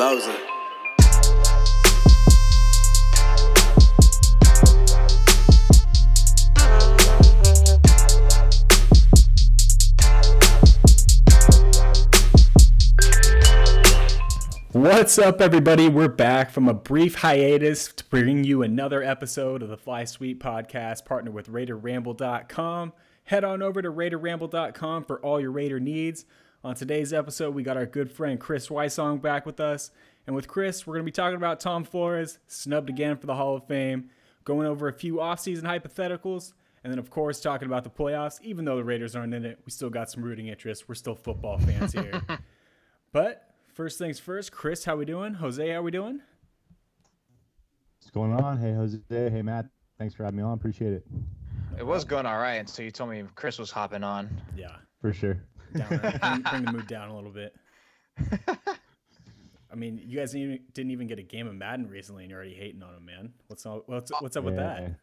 Loza. What's up, everybody? We're back from a brief hiatus to bring you another episode of the Fly Sweet podcast, partnered with RaiderRamble.com. Head on over to RaiderRamble.com for all your Raider needs. On today's episode, we got our good friend Chris Weissong back with us. And with Chris, we're going to be talking about Tom Flores, snubbed again for the Hall of Fame, going over a few offseason hypotheticals, and then, of course, talking about the playoffs. Even though the Raiders aren't in it, we still got some rooting interest. We're still football fans here. but First things first, Chris, how we doing? Jose, how we doing? What's going on? Hey, Jose. Hey, Matt. Thanks for having me on. Appreciate it. It was going all right until you told me Chris was hopping on. Yeah, For sure. Down, bring, bring the mood down a little bit. I mean, you guys didn't even, didn't even get a game of Madden recently, and you're already hating on him, man. What's all, what's what's up with that?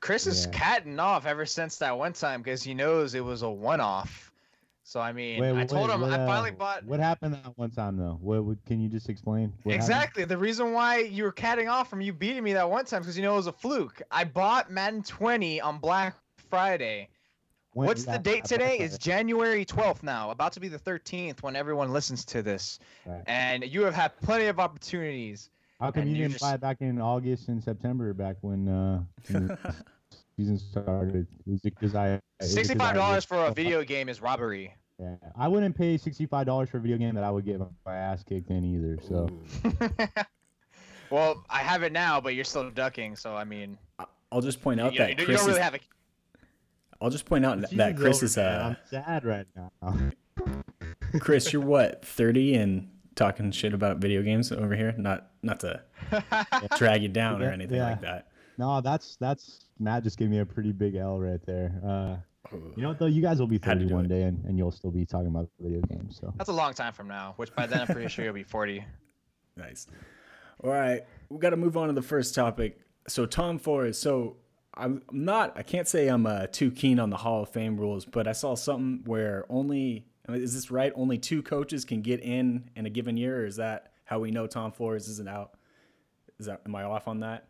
Chris is Yeah. catting off ever since that one time because he knows it was a one-off. So I mean, I told him what, I uh, finally bought. What happened that one time though? What, what can you just explain? What happened? Exactly. The reason why you were catting off from you beating me that one time because you know it was a fluke. I bought Madden 20 on Black Friday. When- What's the date I- I- today? I- It's January 12th now, about to be the 13th when everyone listens to this. Right. And you have had plenty of opportunities. How come you you didn't just- buy it back in August and September, back when, uh, when season started? Is it because I? is it 'cause I Sixty-five dollars for a video game is robbery. Yeah, I wouldn't pay sixty-five dollars for a video game that I would get my ass kicked in either. So well, I have it now, but you're still ducking. So I mean, I'll just point out you, that you don't Chris really is, have a. I'll just point out The that Chris is man. uh I'm sad right now. Chris, you're what 30 and talking shit about video games over here. Not not to drag you down or anything yeah. like that. no, that's that's Matt just gave me a pretty big L right there. Uh, You know what though? You guys will be Had to 30 one it. day, and, and you'll still be talking about video games. So That's a long time from now. Which by then I'm pretty sure you'll be 40. Nice. All right, we got to move on to the first topic. So Tom Flores. So I'm not. I can't say I'm uh, too keen on the Hall of Fame rules, but I saw something where only I mean, is this right? Only two coaches can get in in a given year, or is that how we know Tom Flores isn't out? Is that am I off on that?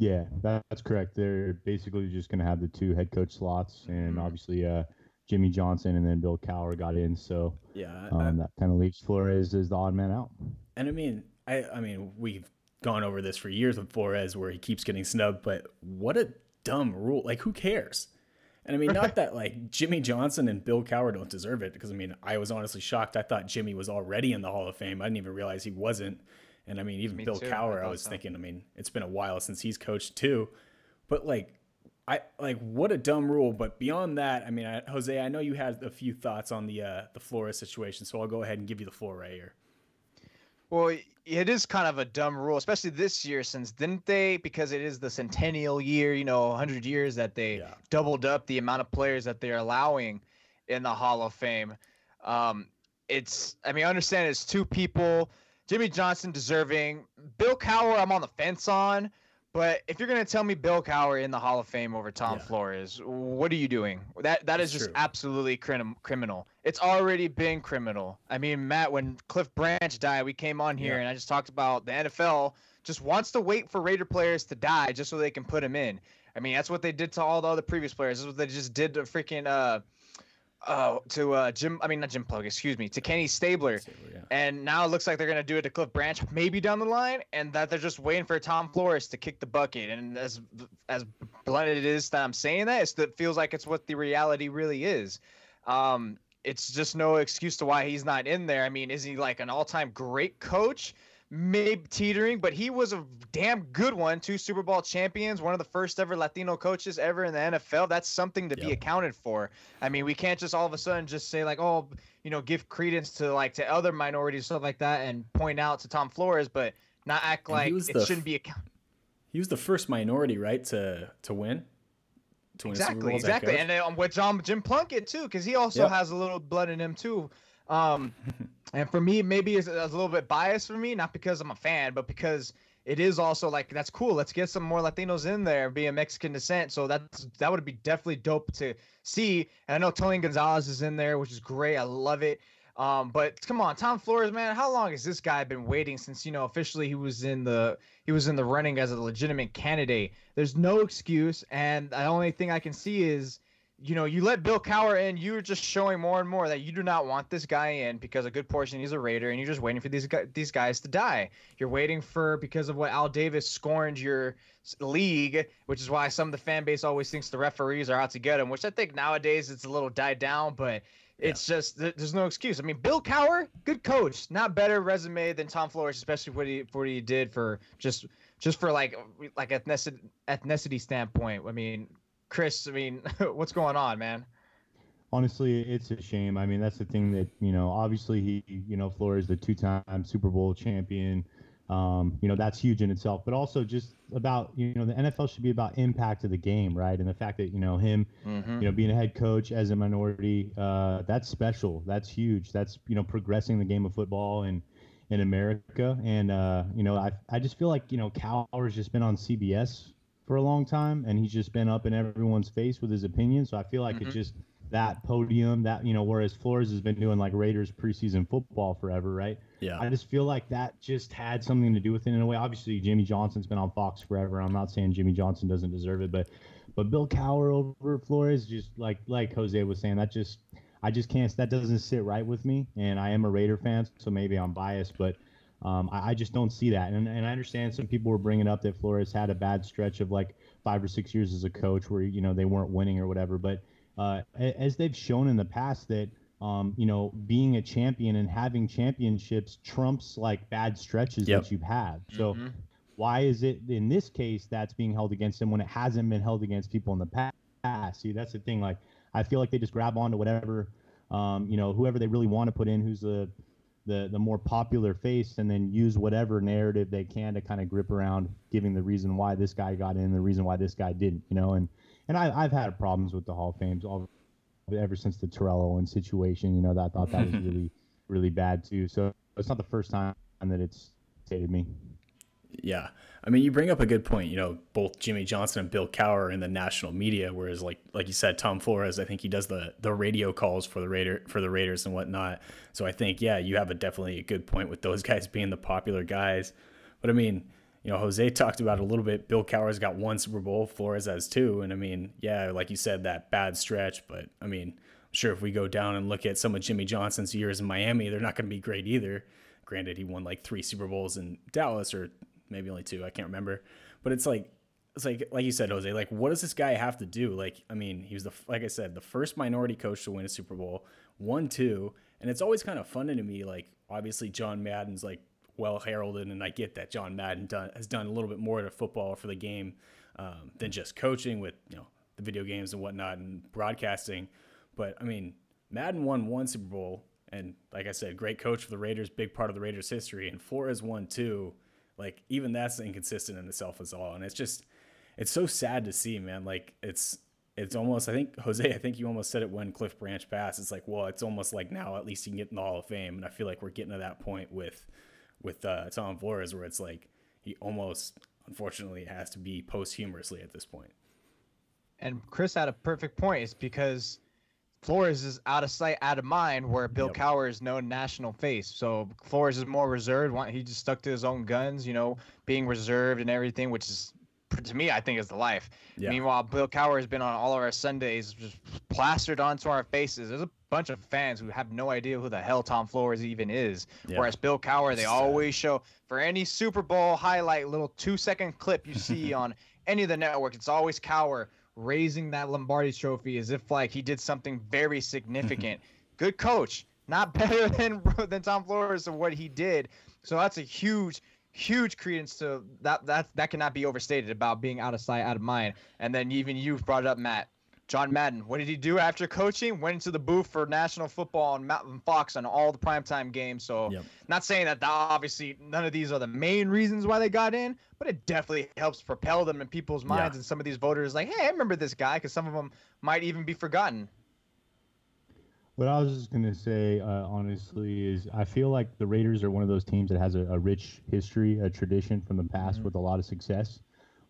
yeah, that's correct. They're basically just gonna have the two head coach slots, and Mhm. obviously uh, Jimmy Johnson and then Bill Cowher got in, so Yeah. I- I- um, that kind of leaves Flores as the odd man out. And I mean, I I mean, we've gone over this for years with Flores, where he keeps getting snubbed. But what a dumb rule! Like, who cares? And I mean, not that like Jimmy Johnson and Bill Cowher don't deserve it, because I mean, I was honestly shocked. I thought Jimmy was already in the Hall of Fame. I didn't even realize he wasn't. And I mean, even Me Bill too. I Cowher, I, thought was so. thinking. I mean, it's been a while since he's coached too. But like, I like what a dumb rule. But beyond that, I mean, I, Jose, I know you had a few thoughts on the uh, the Flores situation, so I'll go ahead and give you the floor right here. Well, it is kind of a dumb rule, especially this year, since didn't they? Because it is the centennial year, you know, 100 years that they Yeah. doubled up the amount of players that they're allowing in the Hall of Fame. Um, it's, I mean, I understand it's two people. Jimmy Johnson deserving. Bill Cowher, I'm on the fence on. But if you're gonna tell me Bill Cowher in the Hall of Fame over Tom Yeah. Flores, what are you doing? That that is It's just true. absolutely crim- criminal. It's already been criminal. I mean, Matt, when Cliff Branch died, we came on here Yeah. and I just talked about the NFL just wants to wait for Raider players to die just so they can put him in. I mean, that's what they did to all the other previous players. That's what they just did to freaking uh, uh, to uh Jim. I mean, not Jim Plug. Excuse me, to Kenny Stabler. Yeah. And now it looks like they're gonna do it to Cliff Branch, maybe down the line, and that they're just waiting for Tom Flores to kick the bucket. And as as blunt it is that I'm saying that, it's, it feels like it's what the reality really is. Um, it's just no excuse to why he's not in there. I mean, is he like an all-time great coach? Maybe teetering, but he was a damn good one. Two Super Bowl champions, one of the first ever Latino coaches ever in the NFL. That's something to be accounted for. I mean, we can't just all of a sudden just say like, oh, you know, give credence to like to other minorities stuff like that and point out to Tom Flores, but not act And like it the shouldn't be accounted. He was the first minority, right, to to win. To win exactly exactly, and then um, with John Jim Plunkett too, because he also Yep. has a little blood in him too. Um, and for me, maybe it's, it's a little bit biased for me, not because I'm a fan, but because it is also like that's cool. Let's get some more Latinos in there, being Mexican descent. So that's that would be definitely dope to see. And I know Tony Gonzalez is in there, which is great. I love it. Um, but come on, Tom Flores, man, how long has this guy been waiting since you know officially he was in the he was in the running as a legitimate candidate? There's no excuse, and the only thing I can see is you know, you let Bill Cowher in, you're just showing more and more that you do not want this guy in because a good portion he's a Raider, and you're just waiting for these guys, these guys to die. You're waiting for because of what Al Davis scorned your league, which is why some of the fan base always thinks the referees are out to get him. Which I think nowadays it's a little died down, but it's yeah. just there's no excuse. I mean, Bill Cowher, good coach, not better resume than Tom Flores, especially what he what he did for just just for like like ethnicity ethnicity standpoint. I mean, Chris, I mean, what's going on, man? Honestly, it's a shame. I mean, that's the thing that you know. Obviously, he, you know, Flores, the two-time Super Bowl champion. Um, you know, that's huge in itself. But also, just about you know, the NFL should be about impact of the game, right? And the fact that you know him, mm-hmm. you know, being a head coach as a minority, uh, that's special. That's huge. That's you know, progressing the game of football and in America. And uh, you know, I I just feel like you know, Cowher's just been on CBS for a long time, and he's just been up in everyone's face with his opinion. So I feel like mm-hmm. it's just that podium that you know, whereas Flores has been doing like Raiders preseason football forever, right? Yeah. I just feel like that just had something to do with it in a way. Obviously, Jimmy Johnson's been on Fox forever. I'm not saying Jimmy Johnson doesn't deserve it, but but Bill Cowher over Flores, just like like Jose was saying, that just I just can't. That doesn't sit right with me, and I am a Raider fan, so maybe I'm biased, but um, I, I, just don't see that. And, and I understand some people were bringing up that Flores had a bad stretch of like five or six years as a coach where, you know, they weren't winning or whatever. But uh, as they've shown in the past that, um, you know, being a champion and having championships trumps like bad stretches yep. that you have. Had. So mm-hmm. why is it in this case that's being held against him when it hasn't been held against people in the past? See, that's the thing. Like, I feel like they just grab onto whatever, um, you know, whoever they really want to put in, who's the the the more popular face and then use whatever narrative they can to kind of grip around giving the reason why this guy got in the reason why this guy didn't you know? And and I, I've had problems with the Hall of Fame all, ever since the Terrell Owens situation you know that I thought that was really really bad too. So it's not the first time that it's stated me yeah. I mean, you bring up a good point. You know, both Jimmy Johnson and Bill Cowher in the national media, whereas like like you said, Tom Flores, I think he does the the radio calls for the Raider for the Raiders and whatnot. So I think yeah, you have a definitely a good point with those guys being the popular guys. But I mean, you know, Jose talked about a little bit. Bill Cowher's got one Super Bowl, Flores has two, and I mean, yeah, like you said, that bad stretch. But I mean, I'm sure if we go down and look at some of Jimmy Johnson's years in Miami, they're not going to be great either. Granted, he won like three Super Bowls in Dallas or maybe only two. I can't remember. But it's like it's like like you said, Jose. Like, what does this guy have to do? Like, I mean, he was the like I said, the first minority coach to win a Super Bowl, one two, and it's always kind of funny to me. Like, obviously, John Madden's like well heralded, and I get that John Madden done, has done a little bit more to football for the game um, than just coaching with you know the video games and whatnot and broadcasting. But I mean, Madden won one Super Bowl, and like I said, great coach for the Raiders, big part of the Raiders' history, and Flores won two like even that's inconsistent in itself as all, and it's just it's so sad to see, man. Like it's it's almost I think Jose, I think you almost said it when Cliff Branch passed. It's like, well, it's almost like now at least he can get in the Hall of Fame, and I feel like we're getting to that point with with uh, Tom Flores where it's like he almost unfortunately has to be posthumously at this point. And Chris had a perfect point. It's because Flores is out of sight, out of mind, where Bill yep. Cowher is no national face. So Flores is more reserved. He just stuck to his own guns, you know, being reserved and everything, which is to me, I think is the life. Yeah. Meanwhile, Bill Cowher has been on all of our Sundays, just plastered onto our faces. There's a bunch of fans who have no idea who the hell Tom Flores even is. Yeah. Whereas Bill Cowher, they always show for any Super Bowl highlight, little two second clip you see on any of the networks, it's always Cowher raising that Lombardi trophy as if like he did something very significant. Good coach, not better than than Tom Flores of what he did. So that's a huge huge credence to that that that cannot be overstated about being out of sight out of mind. And then even you brought up Matt John Madden, what did he do after coaching? Went into the booth for National Football on Mountain Fox on all the primetime games. So, yep. not saying that, that obviously none of these are the main reasons why they got in, but it definitely helps propel them in people's minds. Yeah. And some of these voters, like, hey, I remember this guy, because some of them might even be forgotten. What I was just gonna say, uh, honestly, is I feel like the Raiders are one of those teams that has a, a rich history, a tradition from the past mm-hmm. with a lot of success.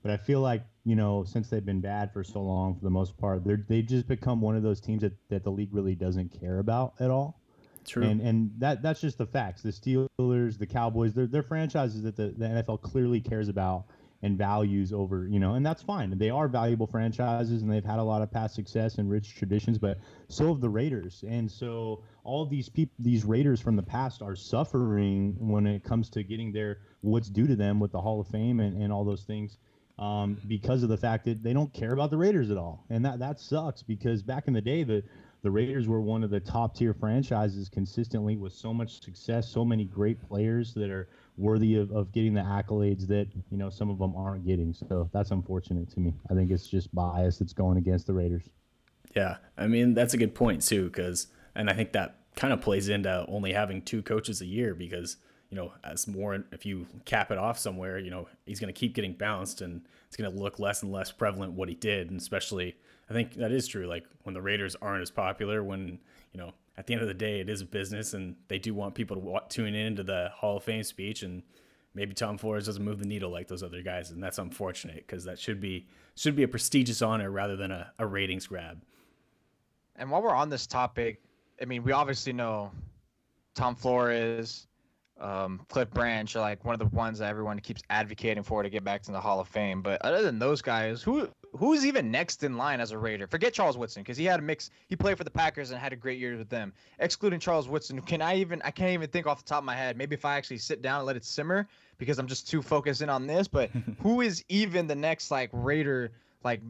But I feel like you know, since they've been bad for so long, for the most part, they're they've just become one of those teams that, that the league really doesn't care about at all. True. And and that that's just the facts. The Steelers, the Cowboys, they're they're franchises that the, the NFL clearly cares about and values over, you know, and that's fine. They are valuable franchises and they've had a lot of past success and rich traditions, but so have the Raiders. And so all these people these Raiders from the past are suffering when it comes to getting their what's due to them with the Hall of Fame and, and all those things. Um, because of the fact that they don't care about the Raiders at all. And that that sucks because back in the day the the Raiders were one of the top tier franchises consistently with so much success, so many great players that are worthy of, of getting the accolades that, you know, some of them aren't getting. So that's unfortunate to me. I think it's just bias that's going against the Raiders. Yeah. I mean, that's a good point, too, because, and I think that kind of plays into only having two coaches a year because, you know, as more, if you cap it off somewhere, you know, he's going to keep getting bounced and it's going to look less and less prevalent what he did. And especially, I think that is true. Like when the Raiders aren't as popular, when you know at the end of the day it is a business and they do want people to tune in to the Hall of Fame speech, and maybe Tom Flores doesn't move the needle like those other guys, and that's unfortunate because that should be should be a prestigious honor rather than a, a ratings grab. And while we're on this topic, I mean, we obviously know Tom Flores, um, Cliff Branch are like one of the ones that everyone keeps advocating for to get back to the Hall of Fame. But other than those guys, who who's even next in line as a Raider? Forget Charles Woodson because he had a mix. He played for the Packers and had a great year with them. Excluding Charles Woodson, can I even? I can't even think off the top of my head. Maybe if I actually sit down and let it simmer because I'm just too focused in on this. But who is even the next like Raider like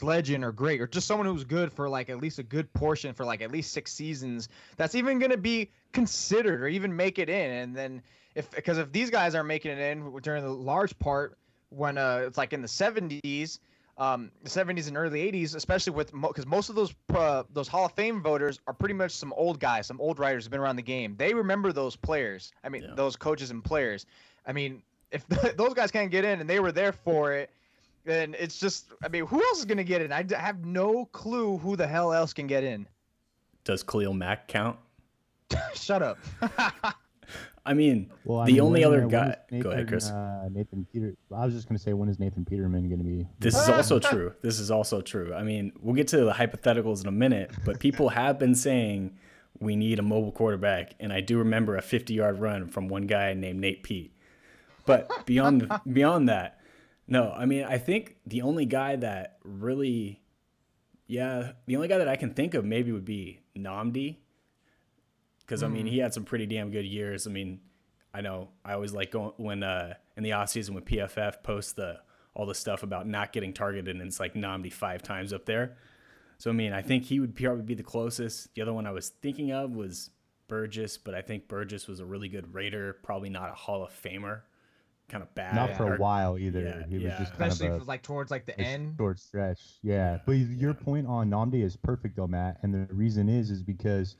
legend or great or just someone who's good for like at least a good portion for like at least six seasons that's even going to be considered or even make it in. And then if because if these guys are making it in during the large part when uh it's like in the 70s um the 70s and early 80s especially with because mo- most of those uh, those hall of fame voters are pretty much some old guys some old writers who've been around the game. They remember those players. I mean Yeah. those coaches and players. I mean if those guys can't get in and they were there for it then it's just I mean, who else is gonna get in? I have no clue who the hell else can get in. Does Khalil Mack count? Shut up. I mean, Well, I the mean, only when, other uh, guy. Nathan, Go ahead, Chris. Uh, Nathan Peter. I was just going to say, when is Nathan Peterman going to be? This is also true. This is also true. I mean, we'll get to the hypotheticals in a minute, but people have been saying we need a mobile quarterback, and I do remember a 50-yard run from one guy named Nate Pete. But beyond beyond that, no. I mean, I think the only guy that really, yeah, the only guy that I can think of maybe would be Nnamdi, because I mean he had some pretty damn good years. I mean, I know I always like going when uh in the offseason when PFF posts the all the stuff about not getting targeted and it's like Nnamdi five times up there. So I mean, I think he would probably be the closest. The other one I was thinking of was Burgess, but I think Burgess was a really good Raider, probably not a Hall of Famer. Kind of bad. Not for or- a while either. Yeah, he was yeah. just kind Especially of if a, it's like towards like the end. short stretch. Yeah, but your point on Nnamdi is perfect though, Matt. And the reason is is because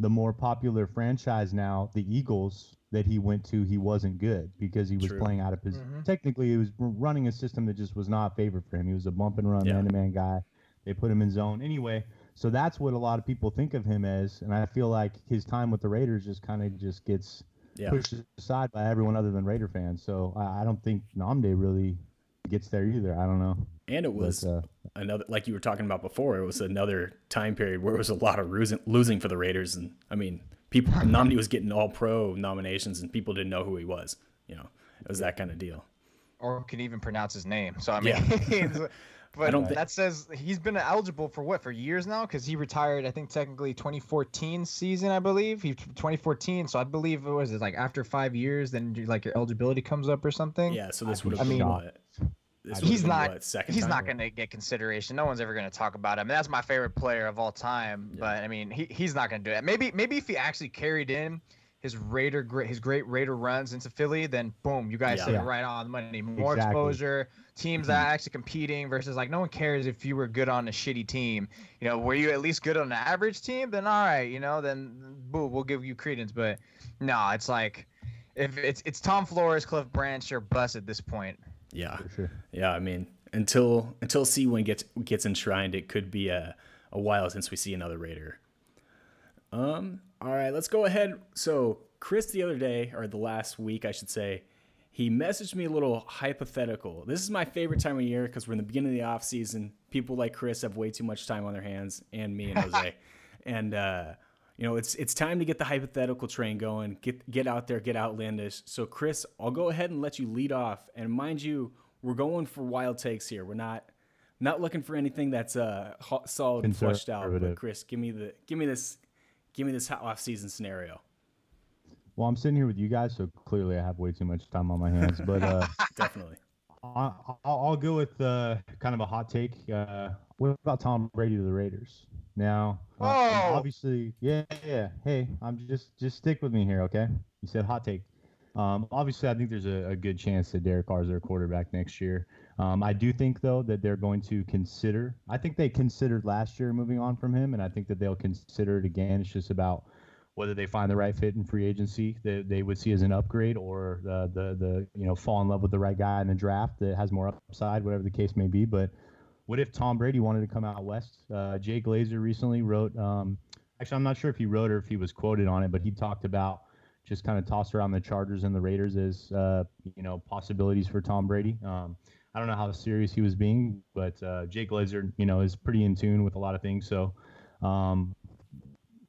the more popular franchise now, the Eagles that he went to, he wasn't good because he was True. playing out of position. Mhm. Technically, he was running a system that just was not favored for him. He was a bump and run Yeah. man to man guy. They put him in zone anyway. So that's what a lot of people think of him as, and I feel like his time with the Raiders just kind of just gets Yeah. pushed aside by everyone other than Raider fans. So I, I don't think Nnamdi really gets there either. I don't know. And it was But, uh, another, like you were talking about before, it was another time period where it was a lot of losing, losing for the Raiders. And I mean, people, Nnamdi was getting all pro nominations and people didn't know who he was. You know, it was that kind of deal. Or can even pronounce his name. So I mean, but I don't thi- that says he's been eligible for what for years now because he retired. I think technically 2014 season, I believe. He 2014. So I believe it was it like after five years, then you- like your eligibility comes up or something. Yeah. So this I'd have been shocked. what? This I'd would He's not- what, second He's time? not going to get consideration. No one's ever going to talk about him. And that's my favorite player of all time. Yeah. But I mean, he, he's not going to do it. Maybe maybe if he actually carried in his Raider great his great Raider runs into Philly, then boom, you guys Yeah. hit Yeah. it right on the money. More Exactly. exposure, teams that are actually competing versus like no one cares if you were good on a shitty team. You know, were you at least good on an average team? Then all right, you know, then boo, we'll give you credence. But no, it's like if it's it's Tom Flores, Cliff Branch, or Bus at this point. Yeah. sure. Yeah. I mean, until until C1 gets gets enshrined, it could be a, a while since we see another Raider. Um. All right, let's go ahead. So Chris, the other day or the last week, I should say, he messaged me a little hypothetical. This is my favorite time of year because we're in the beginning of the off season. People like Chris have way too much time on their hands, and me and Jose. and uh, you know, it's it's time to get the hypothetical train going. Get get out there, get outlandish. So, Chris, I'll go ahead and let you lead off. And mind you, we're going for wild takes here. We're not not looking for anything that's uh solid and flushed out. But Chris, give me the give me this give me this hot off season scenario. Well, I'm sitting here with you guys, so clearly I have way too much time on my hands. But uh, definitely, I'll, I'll, go with uh, kind of a hot take. Uh, what about Tom Brady to the Raiders? Now, uh, obviously, yeah, yeah. Hey, I'm just just stick with me here, okay? You said hot take. Um, obviously, I think there's a, a, good chance that Derek Carr is their quarterback next year. Um, I do think, though, that they're going to consider. I think they considered last year moving on from him, and I think that they'll consider it again. It's just about whether they find the right fit in free agency that they would see as an upgrade, or the the the you know fall in love with the right guy in the draft that has more upside, whatever the case may be. But what if Tom Brady wanted to come out west? Uh, Jay Glazer recently wrote. Um, actually, I'm not sure if he wrote or if he was quoted on it, but he talked about just kind of tossed around the Chargers and the Raiders as uh, you know possibilities for Tom Brady. Um, I don't know how serious he was being, but uh, Jay Glazer, you know, is pretty in tune with a lot of things. So um,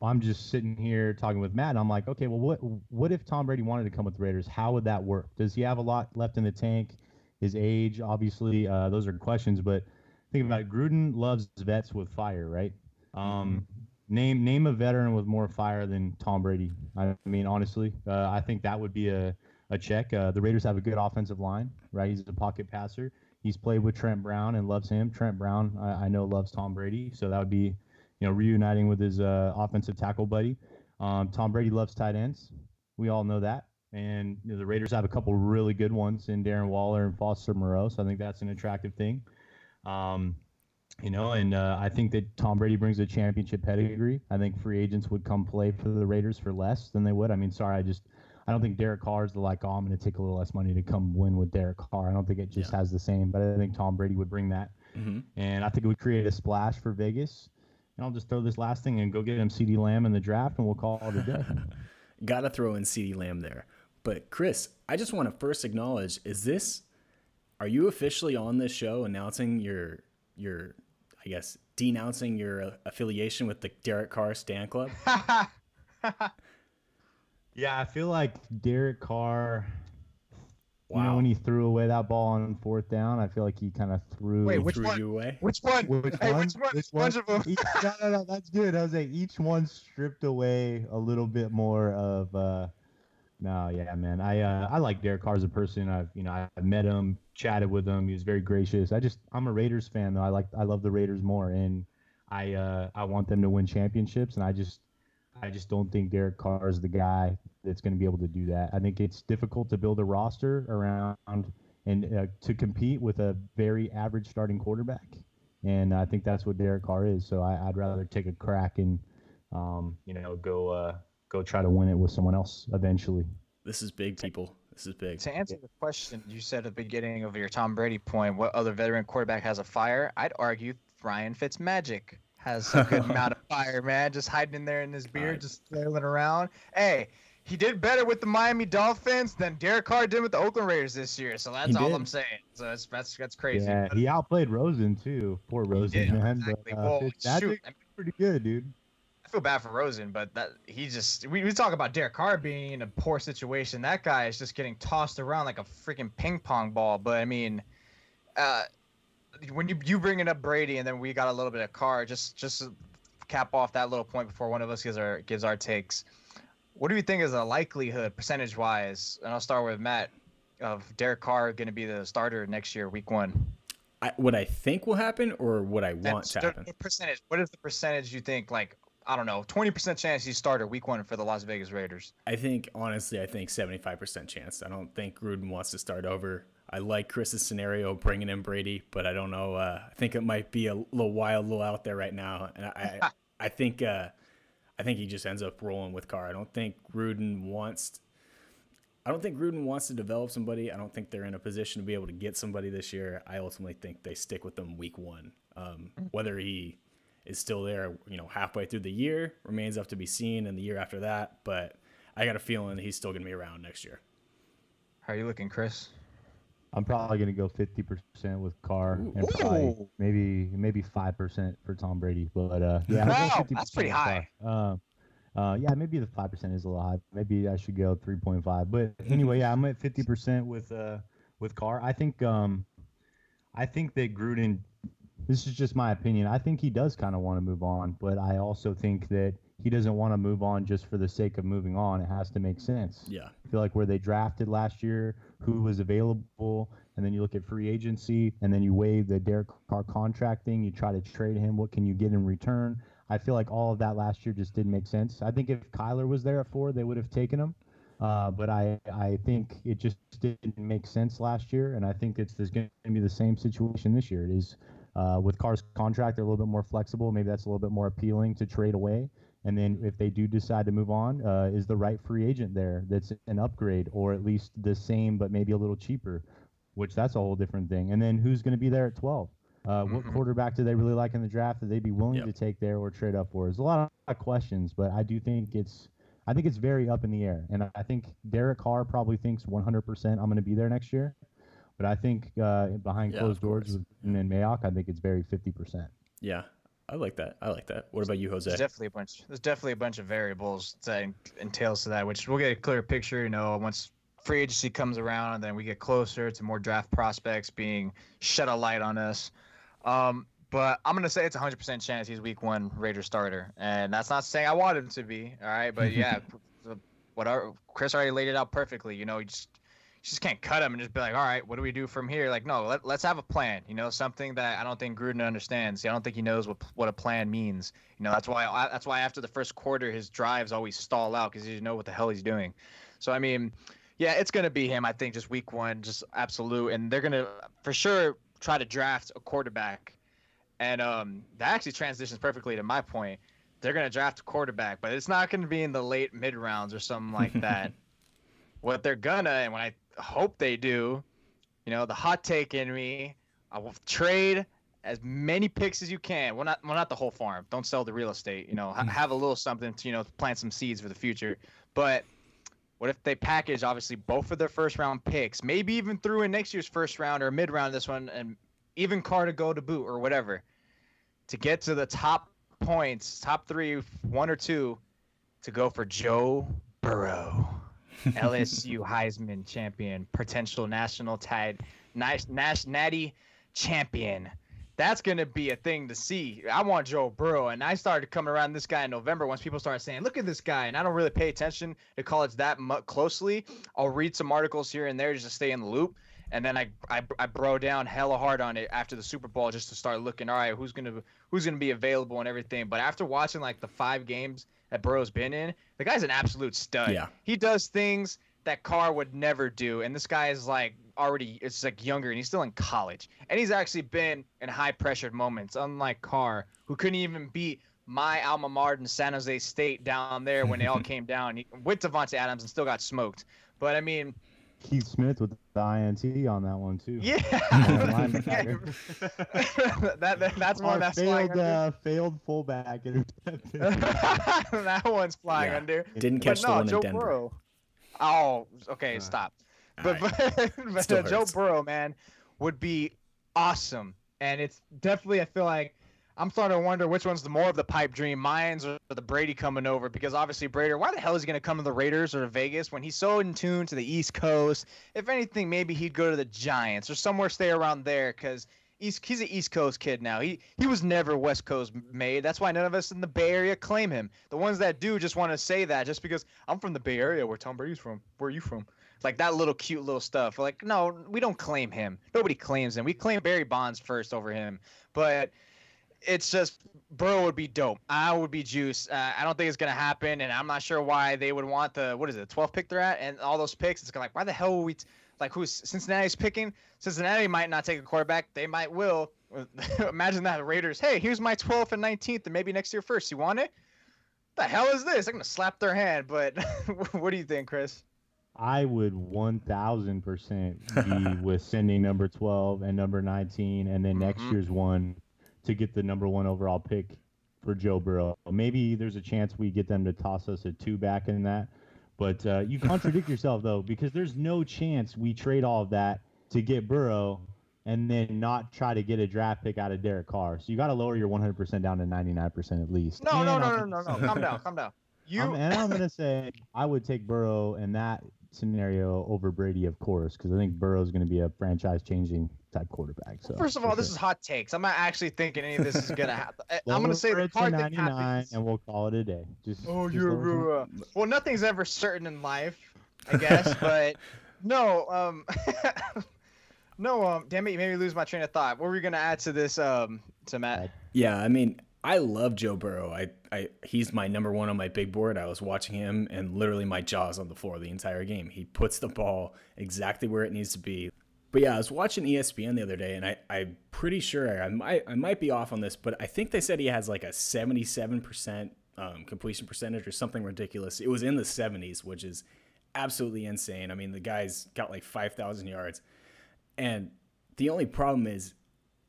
I'm just sitting here talking with Matt, and I'm like, okay, well, what what if Tom Brady wanted to come with the Raiders? How would that work? Does he have a lot left in the tank? His age, obviously, uh, those are questions. But think about it. Gruden loves vets with fire, right? Um, Name name a veteran with more fire than Tom Brady. I mean, honestly, uh, I think that would be a a check. Uh, the Raiders have a good offensive line, right? He's a pocket passer. He's played with Trent Brown and loves him. Trent Brown, I, I know, loves Tom Brady, so that would be, you know, reuniting with his uh, offensive tackle buddy. Um, Tom Brady loves tight ends. We all know that. And you know, the Raiders have a couple really good ones in Darren Waller and Foster Moreau, so I think that's an attractive thing. Um, you know, and uh, I think that Tom Brady brings a championship pedigree. I think free agents would come play for the Raiders for less than they would. I mean, sorry, I just I don't think Derek Carr is the like, oh, I'm going to take a little less money to come win with Derek Carr. I don't think it just yeah. has the same, but I think Tom Brady would bring that, mm-hmm. and I think it would create a splash for Vegas. And I'll just throw this last thing and go get him CeeDee Lamb in the draft, and we'll call it a day. Got to throw in CeeDee Lamb there. But Chris, I just want to first acknowledge: is this? Are you officially on this show announcing your your I guess, denouncing your uh, affiliation with the Derek Carr Stan Club? yeah, I feel like Derek Carr. Wow. You know, when he threw away that ball on fourth down, I feel like he kind of threw. Wait, which threw one? You away? Which one? Which hey, one? Which one? Which one? Of them. Each, no, no, no, that's good. I was like, each one stripped away a little bit more of. Uh, no, yeah, man. I uh, I like Derek Carr as a person. I've you know I've met him, chatted with him. He was very gracious. I just I'm a Raiders fan though. I like I love the Raiders more, and I uh, I want them to win championships. And I just I just don't think Derek Carr is the guy that's going to be able to do that. I think it's difficult to build a roster around and uh, to compete with a very average starting quarterback. And I think that's what Derek Carr is. So I, would rather take a crack and um, you know go uh, go try to win it with someone else eventually. This is big, people. This is big. To answer the question you said at the beginning of your Tom Brady point, what other veteran quarterback has a fire? I'd argue Ryan Fitzmagic has a good amount of fire, man. Just hiding in there in his beard, just flailing around. Hey, he did better with the Miami Dolphins than Derek Carr did with the Oakland Raiders this year. So that's all I'm saying. So that's that's, that's crazy. Yeah, he outplayed Rosen too. Poor Rosen, man. Exactly. But, uh, well, mean, pretty good, dude I feel bad for Rosen, but that he just we, we talk about Derek Carr being in a poor situation. That guy is just getting tossed around like a freaking ping pong ball. But I mean, uh, when you you bring it up Brady and then we got a little bit of Carr, just just cap off that little point before one of us gives our gives our takes. What do you think is a likelihood percentage wise? And I'll start with Matt of Derek Carr going to be the starter next year, week one. I, what I think will happen, or what I want to happen. Percentage. What is the percentage you think? Like I don't know, 20% chance he's starter week one for the Las Vegas Raiders. I think, honestly, I think 75% chance. I don't think Gruden wants to start over. I like Chris's scenario bringing in Brady, but I don't know. Uh, I think it might be a little wild, a little out there right now. And I, I think, uh, I think he just ends up rolling with Carr. I don't think Gruden wants. I don't think Gruden wants to develop somebody. I don't think they're in a position to be able to get somebody this year. I ultimately think they stick with them week one. Um, whether he is still there, you know, halfway through the year. Remains up to be seen in the year after that, but I got a feeling he's still going to be around next year. How are you looking, Chris? I'm probably going to go 50% with Carr Ooh. and probably maybe maybe 5% for Tom Brady. But uh, yeah, wow, that's pretty high. Uh, Uh, yeah, maybe the five percent is a little high. Maybe I should go three point five. But anyway, yeah, I'm at fifty percent with uh with Carr. I think um, I think that Gruden. This is just my opinion. I think he does kind of want to move on, but I also think that he doesn't want to move on just for the sake of moving on. It has to make sense. Yeah. I feel like where they drafted last year, who was available, and then you look at free agency, and then you waive the Derek Carr contract thing. You try to trade him. What can you get in return? I feel like all of that last year just didn't make sense. I think if Kyler was there at four, they would have taken him. Uh, but I, I think it just didn't make sense last year, and I think it's there's going to be the same situation this year. It is uh, with Carr's contract, they're a little bit more flexible. Maybe that's a little bit more appealing to trade away. And then if they do decide to move on, uh, is the right free agent there that's an upgrade or at least the same but maybe a little cheaper, which that's a whole different thing. And then who's going to be there at 12? Uh, Mm-hmm. What quarterback do they really like in the draft that they'd be willing Yep. to take there or trade up for? There's a lot of questions, but I do think it's I think it's very up in the air. And I- think Derek Carr probably thinks 100% I'm going to be there next year. But I think uh, behind Yeah, closed doors and then Mayock, I think it's very 50%. Yeah. I like that. I like that. What about you, Jose? There's definitely a bunch. There's definitely a bunch of variables that entails to that, which we'll get a clearer picture. You know, once free agency comes around, and then we get closer to more draft prospects being shed a light on us. Um, but I'm gonna say it's hundred percent chance he's week one Raider starter, and that's not saying I want him to be. All right, but yeah, what our Chris already laid it out perfectly. You know, you just you just can't cut him and just be like, all right, what do we do from here? Like, no, let, let's have a plan. You know, something that I don't think Gruden understands. I don't think he knows what what a plan means. You know, that's why that's why after the first quarter, his drives always stall out because he doesn't know what the hell he's doing. So I mean, yeah, it's gonna be him. I think just week one, just absolute, and they're gonna for sure try to draft a quarterback, and um, that actually transitions perfectly to my point. They're gonna draft a quarterback, but it's not gonna be in the late mid rounds or something like that. what they're gonna, and when I hope they do, you know, the hot take in me, I will trade as many picks as you can. Well, not well, not the whole farm. Don't sell the real estate. You know, ha- hmm. have a little something to you know plant some seeds for the future. But what if they package obviously both of their first round picks, maybe even threw in next year's first round or mid round this one, and even Carr to go to boot or whatever, to get to the top points, top three, one or two, to go for Joe Burrow. LSU Heisman champion, potential national tide, nice Nash Natty champion. That's gonna be a thing to see. I want Joe Burrow, and I started coming around this guy in November once people started saying, "Look at this guy," and I don't really pay attention to college that much closely. I'll read some articles here and there just to stay in the loop, and then I I, I bro down hella hard on it after the Super Bowl just to start looking. All right, who's gonna who's gonna be available and everything. But after watching like the five games that Burrow's been in, the guy's an absolute stud. Yeah. He does things that Carr would never do, and this guy is like already it's like younger and he's still in college, and he's actually been in high pressured moments, unlike Carr, who couldn't even beat my alma mater in San Jose State down there when they all came down. He went to Davante Adams and still got smoked. But I mean, Keith Smith with the INT on that one, too. yeah, linebacker. that, that that's one Our that's flying failed, under. uh, failed fullback intercepted. that one's flying Yeah. under. Didn't But catch the no, one Joe in Denver. Burrow. Oh, okay, Uh, stop. But right. but, but uh, Joe hurts. Burrow, man, would be awesome, and it's definitely I feel like I'm starting to wonder which one's the more of the pipe dream, mine's or the Brady coming over, because obviously Brady, why the hell is he gonna come to the Raiders or to Vegas when he's so in tune to the East Coast? If anything, maybe he'd go to the Giants or somewhere stay around there, because. East, he's an East Coast kid now. He he was never West Coast made. That's why none of us in the Bay Area claim him. The ones that do just want to say that just because I'm from the Bay Area, where Tom Brady's from. Where are you from? like that little cute little stuff. Like, no, we don't claim him. Nobody claims him. We claim Barry Bonds first over him. But it's just Burrow would be dope. I would be juice. Uh, I don't think it's gonna happen, and I'm not sure why they would want the what is it, 12th pick they're at, and all those picks. It's gonna like, why the hell would we? T- like, who's Cincinnati's picking? Cincinnati might not take a quarterback. They might will. Imagine that Raiders. Hey, here's my 12th and 19th, and maybe next year first. You want it? The hell is this? I'm gonna slap their hand. But what do you think, Chris? I would 1000% be with sending number 12 and number 19, and then next Mhm. year's one to get the number one overall pick for Joe Burrow. Maybe there's a chance we get them to toss us a two back in that. But uh, you contradict yourself, though, because there's no chance we trade all of that to get Burrow and then not try to get a draft pick out of Derek Carr. So you got to lower your 100% down to 99% at least. No, no, And no, no, no, no. Calm down, calm down. You I'm, and I'm gonna say I would take Burrow and that scenario over Brady, of course, because I think Burrow is going to be a franchise-changing type quarterback. So First of for all, this is hot takes. I'm not actually thinking any of this is gonna happen. I- I'm gonna say the it to part that 99, happens. and we'll call it a day. Just Oh, just you're lower it uh, well. Nothing's ever certain in life, I guess. but no, um, no, um, damn it, you made me lose my train of thought. What were you gonna add to this, um, to Matt? Yeah, I mean, I love Joe Burrow. I, I, he's my number one on my big board. I was watching him, and literally my jaw's on the floor the entire game. He puts the ball exactly where it needs to be. But yeah, I was watching ESPN the other day, and I, I'm pretty sure I might, I might be off on this, but I think they said he has like a 77% um, completion percentage or something ridiculous. It was in the 70s, which is absolutely insane. I mean, the guy's got like 5,000 yards. And the only problem is,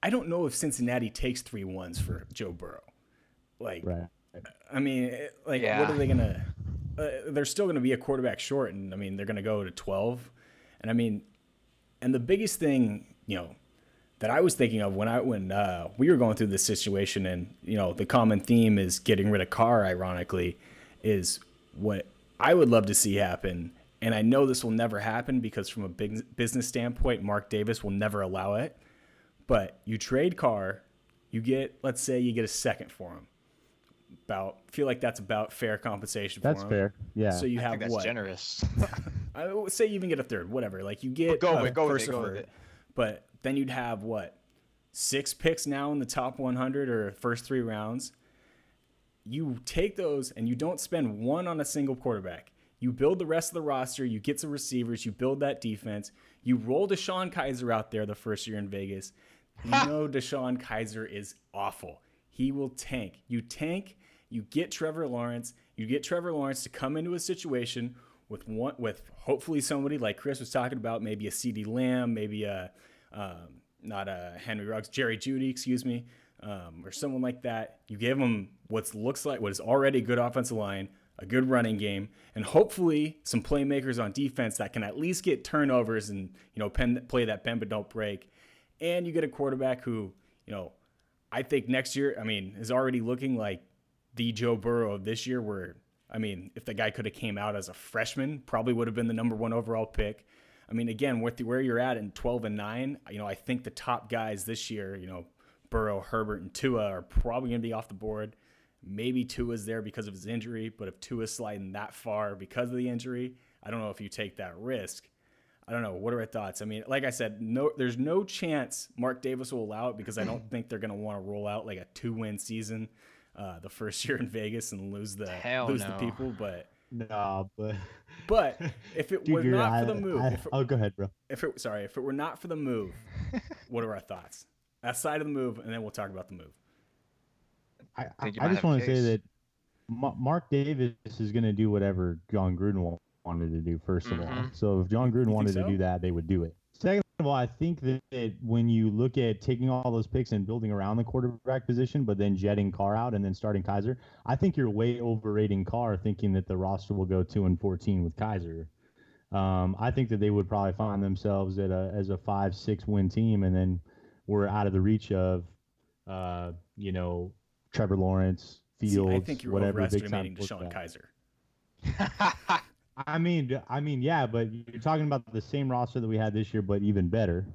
I don't know if Cincinnati takes three ones for Joe Burrow. Like, Right. I mean, like, Yeah. what are they gonna? Uh, they're still gonna be a quarterback short, and I mean, they're gonna go to twelve. And I mean, and the biggest thing, you know, that I was thinking of when I when uh, we were going through this situation, and you know, the common theme is getting rid of Carr. Ironically, is what I would love to see happen. And I know this will never happen because, from a big business standpoint, Mark Davis will never allow it. But you trade Carr, you get, let's say, you get a second for him. About feel like that's about fair compensation That's for him. fair. Yeah. So you I have think that's what? generous. I would say you even get a third, whatever. Like you get Go a with it, go with it, or go with it. But then you'd have what? Six picks now in the top 100 or first three rounds. You take those and you don't spend one on a single quarterback. You build the rest of the roster. You get some receivers. You build that defense. You roll DeShone Kizer out there the first year in Vegas. You know DeShone Kizer is awful. He will tank. You tank. You get Trevor Lawrence. You get Trevor Lawrence to come into a situation with one with hopefully somebody like Chris was talking about, maybe a CeeDee Lamb, maybe a um, not a Henry Ruggs, Jerry Jeudy, excuse me, um, or someone like that. You give them what looks like what is already a good offensive line, a good running game, and hopefully some playmakers on defense that can at least get turnovers and you know pen, play that bend but don't break. And you get a quarterback who you know I think next year, I mean, is already looking like the Joe Burrow of this year. Where I mean, if the guy could have came out as a freshman, probably would have been the number one overall pick. I mean, again, with where you're at in 12 and nine, you know, I think the top guys this year, you know, Burrow, Herbert, and Tua are probably going to be off the board. Maybe Tua's there because of his injury, but if Tua's sliding that far because of the injury, I don't know if you take that risk. I don't know. What are our thoughts? I mean, like I said, no, there's no chance Mark Davis will allow it because I don't think they're going to want to roll out like a two-win season uh, the first year in Vegas and lose the Hell lose no. the people. But Nah, but but if it Dude, were you're- not for the move, I- if it, oh, go ahead, bro. if it sorry, if it were not for the move, what are our thoughts? Outside of the move, and then we'll talk about the move. I, I, I just want to say that Mark Davis is going to do whatever Jon Gruden wa- wanted to do. 1st of all, Mhm. so if Jon Gruden think wanted so? to do that, they would do it. Second of all, I think that, that when you look at taking all those picks and building around the quarterback position, but then jetting Carr out and then starting Kizer, I think you're way overrating Carr, thinking that the roster will go two and fourteen with Kizer. Um, I think that they would probably find themselves at a as a five six win team, and then we're out of the reach of, uh, you know, Trevor Lawrence, Fields, See, Fields, I think you're whatever big time overestimating DeShone quarterback. Kizer. I mean, I mean, yeah, but you're talking about the same roster that we had this year, but even better,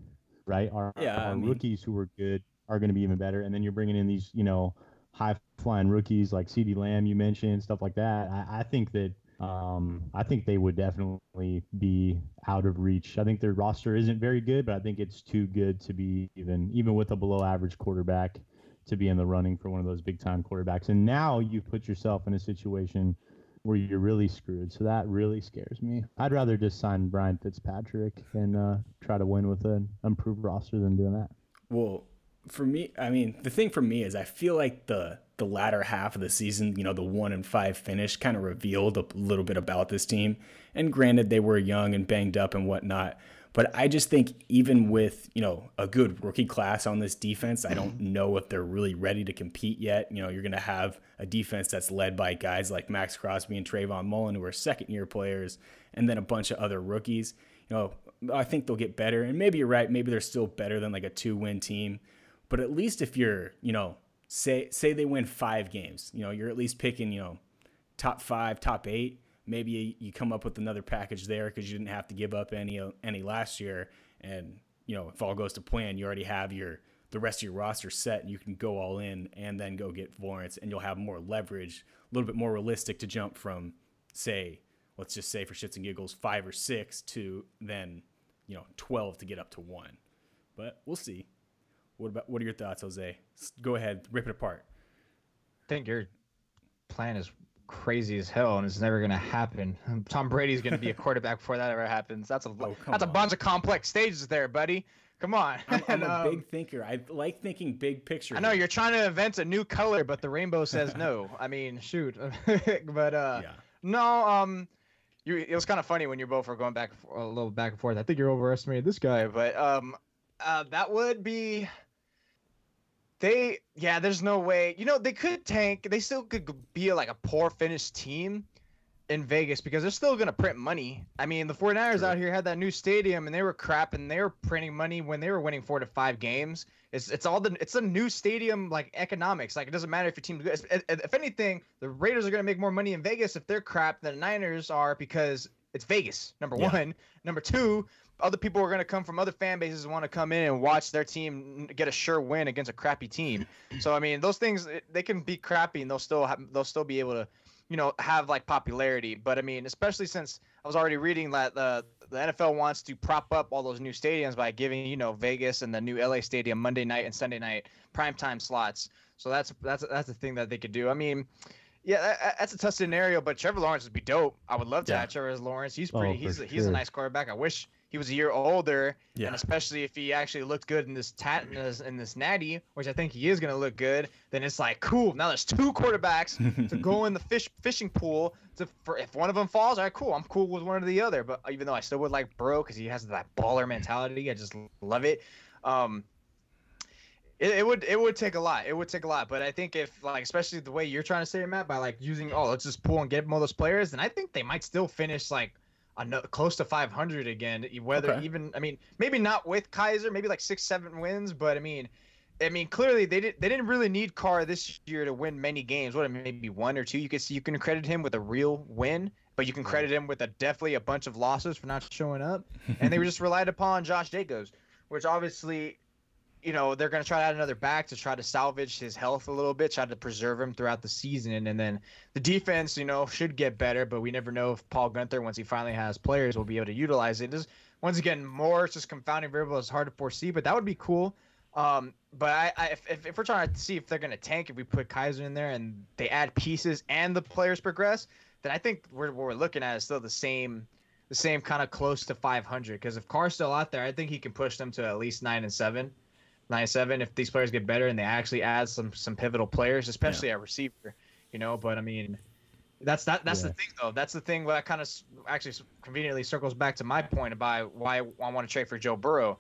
right? Our, Yeah, I mean- rookies who were good are going to be even better, and then you're bringing in these, you know, high flying rookies like CeeDee Lamb, you mentioned stuff like that. I, I think that, um, I think they would definitely be out of reach. I think their roster isn't very good, but I think it's too good to be even, even with a below average quarterback, to be in the running for one of those big time quarterbacks. And now you put yourself in a situation where you're really screwed. So that really scares me. I'd rather just sign Ryan Fitzpatrick and uh, try to win with an improved roster than doing that. Well, for me, I mean, the thing for me is I feel like the the latter half of the season, you know, the one and five finish kind of revealed a little bit about this team. And granted, they were young and banged up and whatnot. But I just think even with, you know, a good rookie class on this defense, I don't mm-hmm. know if they're really ready to compete yet. You know, you're going to have a defense that's led by guys like Maxx Crosby and Trayvon Mullen, who are second year players, and then a bunch of other rookies. You know, I think they'll get better. And maybe you're right. Maybe they're still better than like a two win team. But at least if you're, you know, say say they win five games, you know, you're at least picking, you know, top five, top eight, maybe you come up with another package there because you didn't have to give up any any last year. And you know, if all goes to plan, you already have your the rest of your roster set, and you can go all in and then go get Lawrence, and you'll have more leverage, a little bit more realistic to jump from, say, let's just say for shits and giggles, five or six to then, you know, twelve to get up to one. But we'll see. What about what are your thoughts, Jose? Go ahead, rip it apart. I think your plan is crazy as hell and it's never gonna happen. Tom Brady's gonna be a quarterback before that ever happens. That's a oh, that's on. a bunch of complex stages there, buddy. Come on. I'm, I'm a um, big thinker. I like thinking big picture. I know you're trying to invent a new color, but the rainbow says no. I mean, shoot. but uh, yeah. no. Um, you, it was kind of funny when you both were going back a little back and forth. I think you're overestimating this guy, but um, uh, that would be they yeah, there's no way. You know, they could tank. They still could be like a poor finished team in Vegas because they're still going to print money. I mean, the 49ers True. out here had that new stadium and they were crap and they were printing money when they were winning 4 to 5 games. It's it's all the it's a new stadium like economics. Like it doesn't matter if your team's good. If, if anything, the Raiders are going to make more money in Vegas if they're crap than the Niners are because it's Vegas. Number yeah. 1, number 2, other people are going to come from other fan bases want to come in and watch their team get a sure win against a crappy team. So I mean, those things they can be crappy and they'll still have, they'll still be able to, you know, have like popularity. But I mean, especially since I was already reading that the the NFL wants to prop up all those new stadiums by giving you know Vegas and the new LA stadium Monday night and Sunday night primetime slots. So that's that's that's the thing that they could do. I mean. Yeah, that's a tough scenario, but Trevor Lawrence would be dope. I would love to yeah. have Trevor Lawrence. He's oh, pretty. Oh, he's he's a nice quarterback. I wish he was a year older, yeah. and especially if he actually looked good in this tat in this, in this natty, which I think he is going to look good, then it's like cool. Now there's two quarterbacks to go in the fish fishing pool. To for if one of them falls, all right, cool. I'm cool with one or the other. But even though I still would like Burrow because he has that baller mentality, I just love it. Um, it, it, would it would take a lot. It would take a lot. But I think if like especially the way you're trying to say it, Matt, by like using oh let's just pull and get more those players, then I think they might still finish like close to 500 again. Whether okay. even, I mean, maybe not with Kizer, maybe like six, seven wins, but I mean, I mean, clearly they didn't they didn't really need Carr this year to win many games. What maybe one or two? You can see you can credit him with a real win, but you can credit him with a definitely a bunch of losses for not showing up. and they were just relied upon Josh Jacobs, which obviously you know, they're going to try to add another back to try to salvage his health a little bit, try to preserve him throughout the season. And then the defense, you know, should get better, but we never know if Paul Guenther, once he finally has players, will be able to utilize it. Just, once again, more it's just confounding variable. It's hard to foresee, but that would be cool. Um, but I, I if, if, we're trying to see if they're going to tank, if we put Kizer in there and they add pieces and the players progress, then I think we're, what we're looking at is still the same the same kind of close to 500. Because if Carr's still out there, I think he can push them to at least nine and seven nine seven if these players get better and they actually add some some pivotal players, especially yeah. at receiver. You know, but I mean, that's that that's yeah. the thing though. That's the thing that kind of actually conveniently circles back to my point about why I want to trade for Joe Burrow.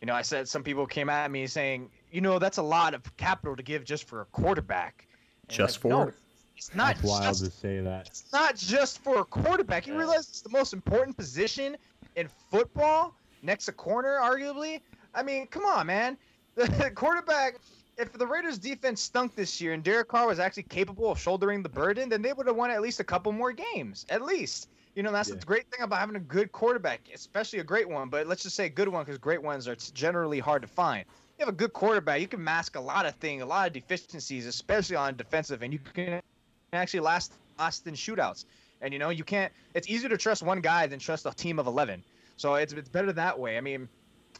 You know, I said some people came at me saying, you know, that's a lot of capital to give just for a quarterback. And just like, for no, it's not that's wild just, to say that. It's not just for a quarterback. You realize it's the most important position in football, next to corner, arguably. I mean, come on, man the quarterback, if the Raiders defense stunk this year and Derek Carr was actually capable of shouldering the burden, then they would have won at least a couple more games. At least. You know, that's yeah. the great thing about having a good quarterback, especially a great one. But let's just say a good one because great ones are generally hard to find. You have a good quarterback, you can mask a lot of things, a lot of deficiencies, especially on defensive, and you can actually last last in shootouts. And you know, you can't. It's easier to trust one guy than trust a team of eleven. So it's it's better that way. I mean,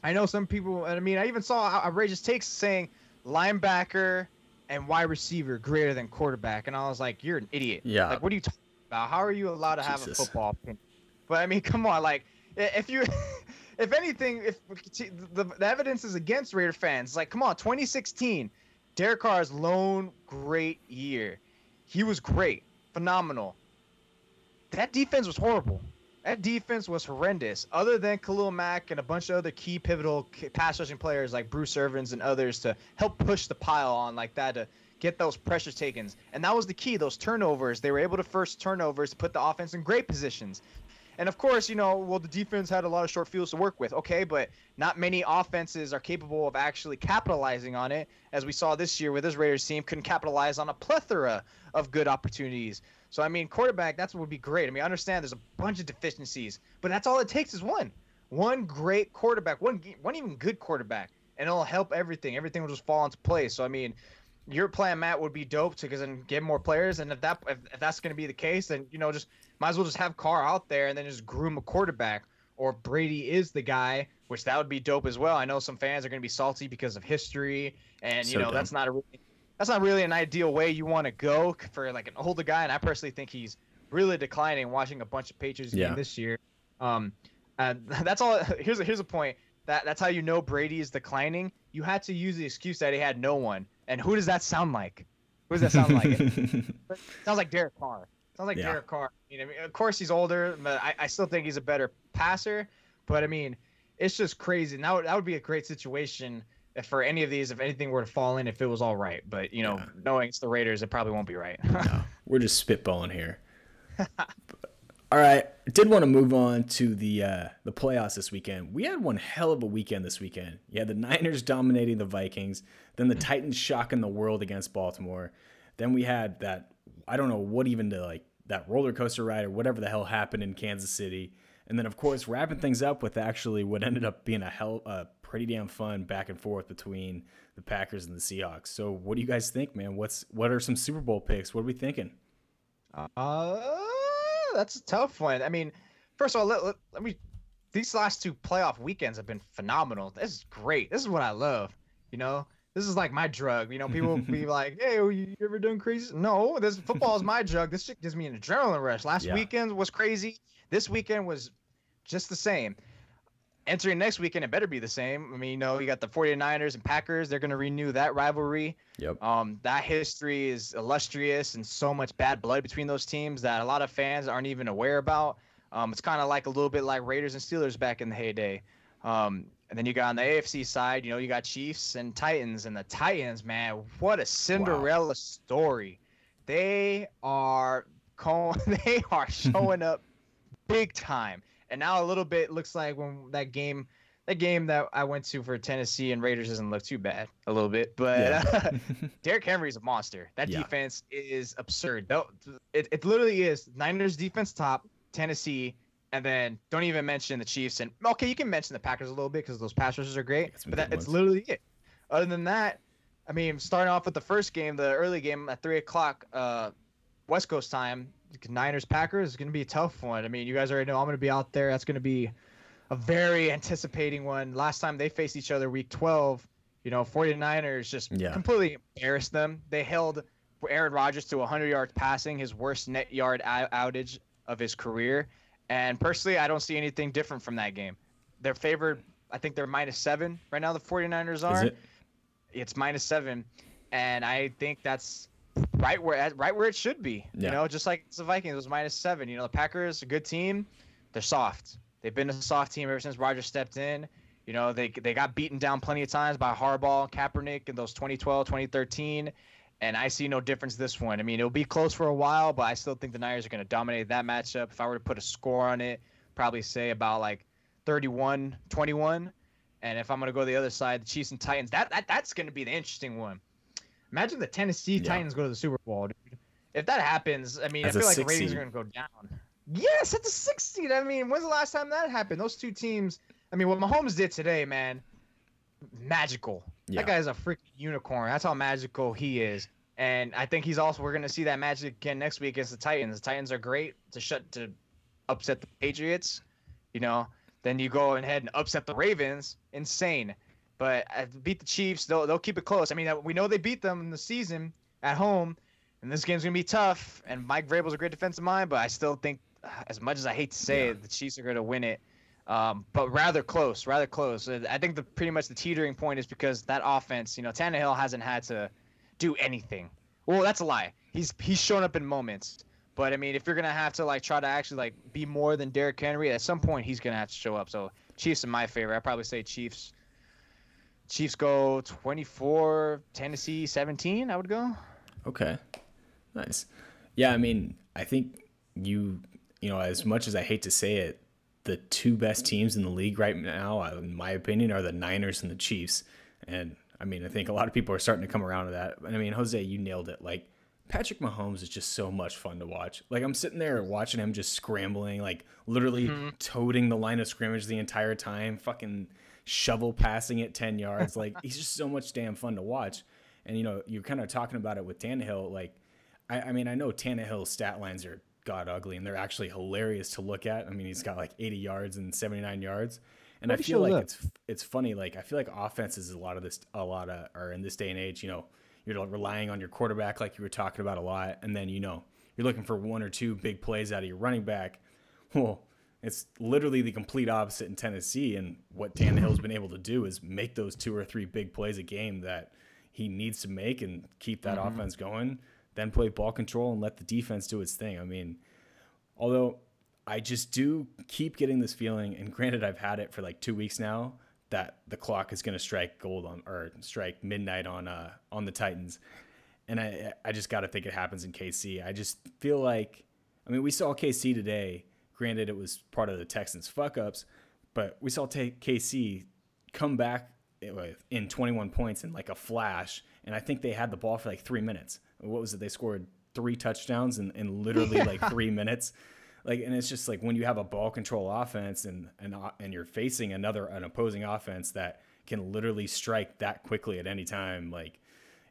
I know some people, and I mean, I even saw outrageous takes saying linebacker and wide receiver greater than quarterback, and I was like, you're an idiot. Yeah. Like, what are you talking about? How are you allowed to have a football opinion? But I mean, come on, like, if you, if anything, if the, the evidence is against Raider fans, like, come on, 2016, Derek Carr's lone great year. He was great, phenomenal. That defense was horrible. That defense was horrendous. Other than Khalil Mack and a bunch of other key pivotal pass rushing players like Bruce Irvins and others to help push the pile on like that to get those pressure takens. And that was the key, those turnovers. They were able to first turnovers to put the offense in great positions. And of course, you know, well, the defense had a lot of short fields to work with. Okay, but not many offenses are capable of actually capitalizing on it, as we saw this year with this Raiders team couldn't capitalize on a plethora of good opportunities. So I mean, quarterback, that's what would be great. I mean, I understand there's a bunch of deficiencies, but that's all it takes is one, one great quarterback, one one even good quarterback, and it'll help everything. Everything will just fall into place. So I mean, your plan, Matt, would be dope to because then get more players, and if that if, if that's going to be the case, then you know just might as well just have Carr out there and then just groom a quarterback. Or Brady is the guy, which that would be dope as well. I know some fans are going to be salty because of history, and you So know dumb. that's not a really, that's not really an ideal way you want to go for like an older guy. And I personally think he's really declining. Watching a bunch of Patriots Yeah. game this year, um, and that's all. Here's a, here's a point. That that's how you know Brady is declining. You had to use the excuse that he had no one. And who does that sound like? Who does that sound like? Sounds like Derek Carr. Sounds like Yeah. Derek Carr. You know, I mean, of course he's older, but I, I still think he's a better passer. But I mean, it's just crazy. Now that would be a great situation for any of these, if anything were to fall in, if it was all right. But you know, Yeah. knowing it's the Raiders, it probably won't be right. no, we're just spitballing here. All right, did want to move on to the uh, the playoffs this weekend. We had one hell of a weekend this weekend. You had the Niners dominating the Vikings, then the Titans shocking the world against Baltimore. Then we had that I don't know what even to like that roller coaster ride or whatever the hell happened in Kansas City, and then of course wrapping things up with actually what ended up being a hell uh, pretty damn fun back and forth between the Packers and the Seahawks. So what do you guys think, man? What's what are some Super Bowl picks? What are we thinking? Uh, that's a tough one. I mean, first of all, let, let, let me. These last two playoff weekends have been phenomenal. This is great. This is what I love. You know, this is like my drug. You know, people be like, "Hey, you, you ever done crazy?" No, this football is my drug. This shit gives me an adrenaline rush. Last Yeah. weekend was crazy. This weekend was just the same. Entering next weekend, it better be the same. I mean, you know, you got the 49ers and Packers. They're going to renew that rivalry. Yep. Um, that history is illustrious and so much bad blood between those teams that a lot of fans aren't even aware about. Um, it's kind of like a little bit like Raiders and Steelers back in the heyday. Um, and then you got on the AFC side, you know, you got Chiefs and Titans, and the Titans, man, what a Cinderella story. They are co- they are showing up big time. And now a little bit looks like when that game that game that I went to for Tennessee and Raiders doesn't look too bad a little bit, but Yeah. Derrick Henry is a monster. That Yeah. defense is absurd. It, it literally is Niners defense top, Tennessee, and then don't even mention the Chiefs. And okay, you can mention the Packers a little bit because those pass rushers are great, but that, it's literally it. Other than that, I mean, starting off with the first game, the early game at three o'clock, uh, West Coast time, Niners Packers is going to be a tough one. I mean, you guys already know I'm going to be out there. That's going to be a very anticipating one. Last time they faced each other, week 12, you know, 49ers just Yeah. completely embarrassed them. They held Aaron Rodgers to 100 yards passing, his worst net yard outage of his career. And personally, I don't see anything different from that game. They're favored, I think they're minus seven right now, the 49ers are Is it? it's minus seven, and I think that's right where right where it should be. Yeah. You know, just like the Vikings was minus seven. You know, the Packers, a good team, they're soft. They've been a soft team ever since Roger stepped in. You know, they they got beaten down plenty of times by Harbaugh, Kaepernick in those 2012, 2013. And I see no difference this one. I mean, it'll be close for a while, but I still think the Niners are going to dominate that matchup. If I were to put a score on it, probably say about like 31 21. And if I'm going to go the other side, the Chiefs and Titans, that, that that's going to be the interesting one. Imagine the Tennessee Yeah. Titans go to the Super Bowl, dude. If that happens, I mean, As I a feel like the six seed. are going to go down. Yes, at the sixth seed. I mean, when's the last time that happened? Those two teams. I mean, what Mahomes did today, man, magical. Yeah. That guy's a freaking unicorn. That's how magical he is. And I think he's also we're gonna see that magic again next week against the Titans. The Titans are great to shut to upset the Patriots. You know, then you go ahead and upset the Ravens. Insane. But uh, beat the Chiefs. They'll they'll keep it close. I mean, uh, we know they beat them in the season at home, and this game's gonna be tough. And Mike Vrabel's a great defensive mind, but I still think, uh, as much as I hate to say Yeah. it, the Chiefs are gonna win it. Um, but rather close, rather close. I think the pretty much the teetering point is because that offense, you know, Tannehill hasn't had to do anything. Well, that's a lie. He's he's shown up in moments. But I mean, if you're gonna have to like try to actually like be more than Derrick Henry, at some point he's gonna have to show up. So Chiefs in my favor. I'd probably say Chiefs. Chiefs go 24, Tennessee 17. I would go. Okay. Nice. Yeah, I mean, I think you you know, as much as I hate to say it, the two best teams in the league right now, in my opinion, are the Niners and the Chiefs. And I mean, I think a lot of people are starting to come around to that. And I mean, Jose, you nailed it. Like Patrick Mahomes is just so much fun to watch. Like I'm sitting there watching him just scrambling, like literally mm-hmm. toting the line of scrimmage the entire time, fucking shovel passing it 10 yards. Like he's just so much damn fun to watch. And you know, you're kind of talking about it with Tannehill. Like, I, I mean, I know Tannehill's stat lines are god ugly, and they're actually hilarious to look at. I mean, he's got like 80 yards and 79 yards, and I feel like it's it's funny. Like I feel like offenses a lot of this, a lot of, or in this day and age, you know, you're relying on your quarterback, like you were talking about a lot, and then you know you're looking for one or two big plays out of your running back. Well, it's literally the complete opposite in Tennessee, and what Tannehill's been able to do is make those two or three big plays a game that he needs to make and keep that mm-hmm. offense going then play ball control and let the defense do its thing. I mean, although I just do keep getting this feeling, and granted, I've had it for like two weeks now, that the clock is going to strike gold on or strike midnight on uh on the Titans, and I I just got to think it happens in KC. I just feel like, I mean, we saw KC today. Granted, it was part of the Texans' fuck ups, but we saw t- KC come back in 21 points in like a flash, and I think they had the ball for like three minutes what was it? They scored three touchdowns in, in literally yeah. like three minutes. Like, and it's just like when you have a ball control offense and and uh, and you're facing another an opposing offense that can literally strike that quickly at any time. Like,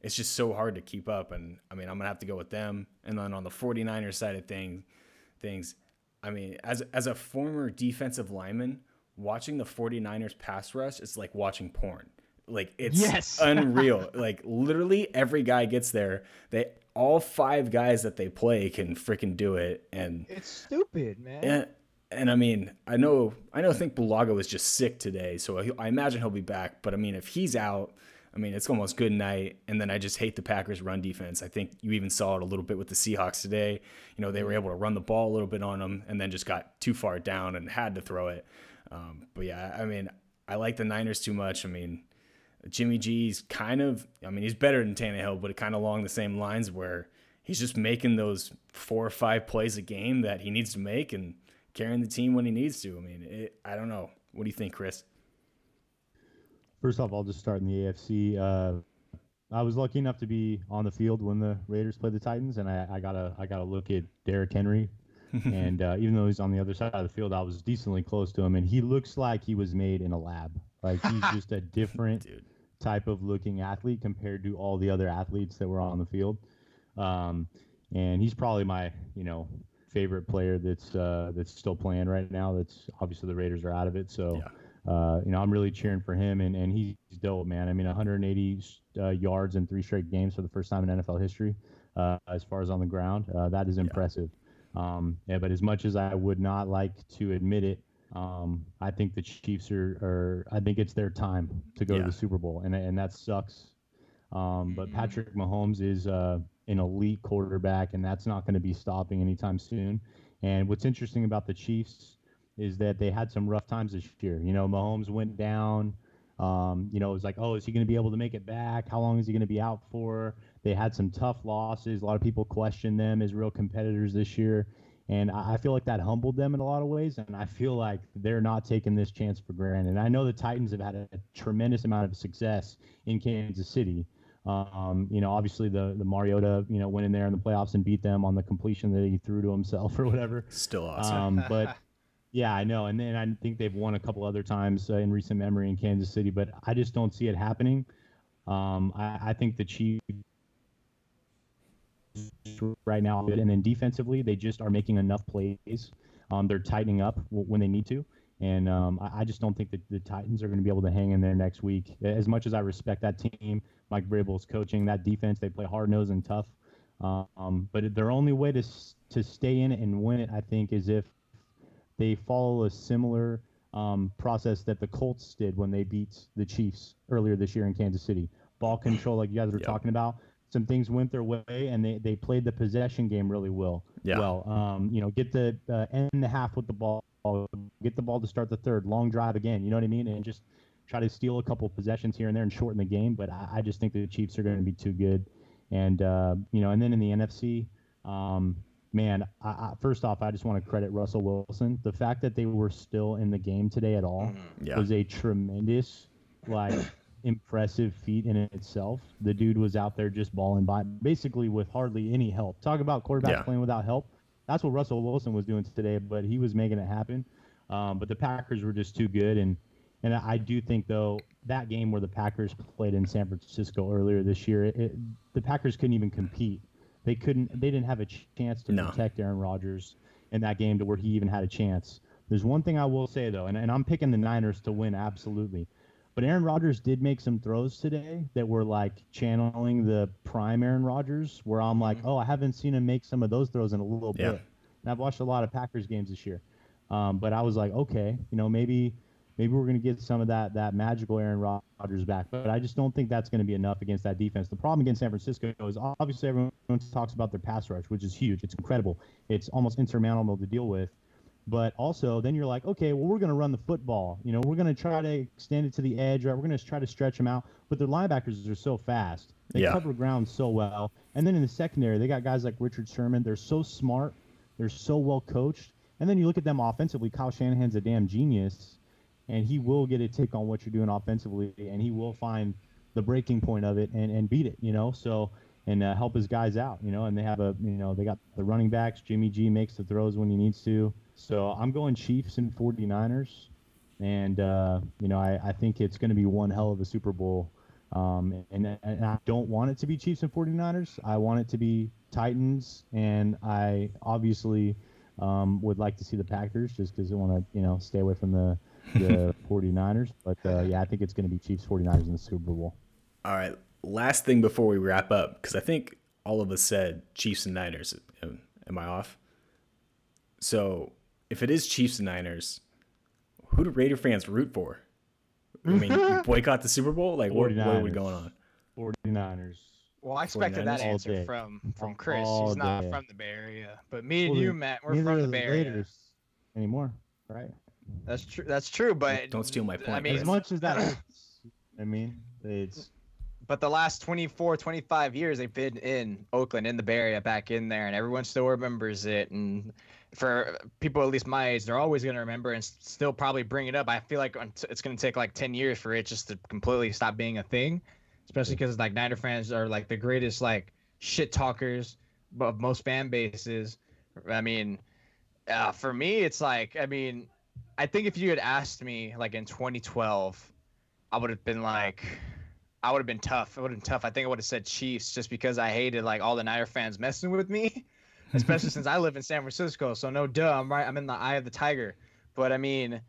it's just so hard to keep up. And I mean, I'm gonna have to go with them. And then on the 49ers side of things, things, I mean, as as a former defensive lineman, watching the 49ers pass rush is like watching porn. Like it's yes. unreal. like literally every guy gets there. They all five guys that they play can freaking do it, and it's stupid, man. And, and I mean, I know, I know. I think Bulaga was just sick today, so I, I imagine he'll be back. But I mean, if he's out, I mean, it's almost good night. And then I just hate the Packers' run defense. I think you even saw it a little bit with the Seahawks today. You know, they were able to run the ball a little bit on them, and then just got too far down and had to throw it. Um, but yeah, I mean, I like the Niners too much. I mean, Jimmy G's kind of, I mean, he's better than Tannehill, but kind of along the same lines where he's just making those four or five plays a game that he needs to make and carrying the team when he needs to. I mean, it, I don't know. What do you think, Chris? First off, I'll just start in the AFC. Uh, I was lucky enough to be on the field when the Raiders played the Titans, and I, I got a I got a look at Derrick Henry, and uh, even though he's on the other side of the field, I was decently close to him, and he looks like he was made in a lab. Like he's just a different type of looking athlete compared to all the other athletes that were on the field. Um, and he's probably my, you know, favorite player that's uh, that's still playing right now. That's obviously the Raiders are out of it, so yeah. Uh, you know I'm really cheering for him, and, and he's dope, man. I mean, 180 uh, yards in three straight games for the first time in NFL history, uh, as far as on the ground. Uh, that is impressive. Yeah. Um, yeah, but as much as I would not like to admit it, um, I think the Chiefs are, are, I think it's their time to go yeah. to the Super Bowl, and and that sucks. Um, but mm-hmm. Patrick Mahomes is uh, an elite quarterback, and that's not going to be stopping anytime soon. And what's interesting about the Chiefs is that they had some rough times this year. You know, Mahomes went down. Um, you know, it was like, oh, is he going to be able to make it back? How long is he going to be out for? They had some tough losses. A lot of people question them as real competitors this year. And I feel like that humbled them in a lot of ways. And I feel like they're not taking this chance for granted. And I know the Titans have had a, a tremendous amount of success in Kansas City. Um, you know, obviously the the Mariota, you know, went in there in the playoffs and beat them on the completion that he threw to himself or whatever. Still awesome. Um, but yeah, I know. And then I think they've won a couple other times uh, in recent memory in Kansas City, but I just don't see it happening. Um, I, I think the Chiefs right now, and then defensively, they just are making enough plays. Um, they're tightening up when they need to, and um, I, I, just don't think that the Titans are going to be able to hang in there next week. As much as I respect that team, Mike Vrabel's coaching that defense, they play hard nosed and tough. Um, but their only way to to stay in it and win it, I think, is if they follow a similar um, process that the Colts did when they beat the Chiefs earlier this year in Kansas City. Ball control, like you guys were yep. talking about some things went their way and they, they played the possession game really well. Yeah. Well, um, you know, get the uh, end the half with the ball, get the ball to start the third, long drive again. You know what I mean? And just try to steal a couple possessions here and there and shorten the game. But I, I just think the Chiefs are going to be too good. And uh, you know, and then in the NFC, um, man, I, I, first off, I just want to credit Russell Wilson. The fact that they were still in the game today at all Mm-hmm. Yeah. was a tremendous, like, impressive feat in itself. The dude was out there just balling by, basically with hardly any help. Talk about quarterbacks Yeah. playing without help. That's what Russell Wilson was doing today, but he was making it happen. Um, but the Packers were just too good, and and I do think though that game where the Packers played in San Francisco earlier this year, it, it, the Packers couldn't even compete. They couldn't. They didn't have a chance to No. protect Aaron Rodgers in that game to where he even had a chance. There's one thing I will say though, and, and I'm picking the Niners to win absolutely. But Aaron Rodgers did make some throws today that were like channeling the prime Aaron Rodgers, where I'm like, oh, I haven't seen him make some of those throws in a little Yeah. bit. And I've watched a lot of Packers games this year, um, but I was like, okay, you know, maybe maybe we're going to get some of that that magical Aaron Rodgers back. But I just don't think that's going to be enough against that defense. The problem against San Francisco is obviously everyone talks about their pass rush, which is huge. It's incredible. It's almost insurmountable to deal with. But also, then you're like, okay, well, we're going to run the football. You know, we're going to try to extend it to the edge, right? We're going to try to stretch them out. But their linebackers are so fast. They Yeah. cover ground so well. And then in the secondary, they got guys like Richard Sherman. They're so smart. They're so well coached. And then you look at them offensively. Kyle Shanahan's a damn genius, and he will get a take on what you're doing offensively, and he will find the breaking point of it and, and beat it. You know, so and uh, help his guys out. You know, and they have a you know they got the running backs. Jimmy G makes the throws when he needs to. So I'm going Chiefs and 49ers, and uh, you know I, I think it's going to be one hell of a Super Bowl. Um, and, and I don't want it to be Chiefs and 49ers. I want it to be Titans, and I obviously um, would like to see the Packers just because I want to, you know, stay away from the the 49ers. But uh, yeah, I think it's going to be Chiefs 49ers in the Super Bowl. All right. Last thing before we wrap up, because I think all of us said Chiefs and Niners. Am am I off? So if it is Chiefs and Niners, who do Raider fans root for? I mean, boycott the Super Bowl? Like, what, what are we going on? 49ers. Well, I expected that 49ers all answer day. from from Chris. All He's not day. from the Bay Area, but me and Well, you, Matt, we're from the the Bay Area. Raiders anymore, right? That's true. That's true. But Don't steal my point, I mean, As much as that, hurts, I mean, it's but the last 24, 25 years they've been in Oakland, in the Bay Area, back in there, and everyone still remembers it. And for people at least my age, they're always going to remember and still probably bring it up. I feel like it's going to take like 10 years for it just to completely stop being a thing, especially because like Niner fans are like the greatest like shit talkers of most fan bases. I mean, uh, for me, it's like I mean, I think if you had asked me like in 2012, I would have been like, I would have been tough. It would have been tough. I think I would have said Chiefs just because I hated like all the Niner fans messing with me, especially since I live in San Francisco. So no duh, I'm right. I'm in the eye of the tiger. But I mean,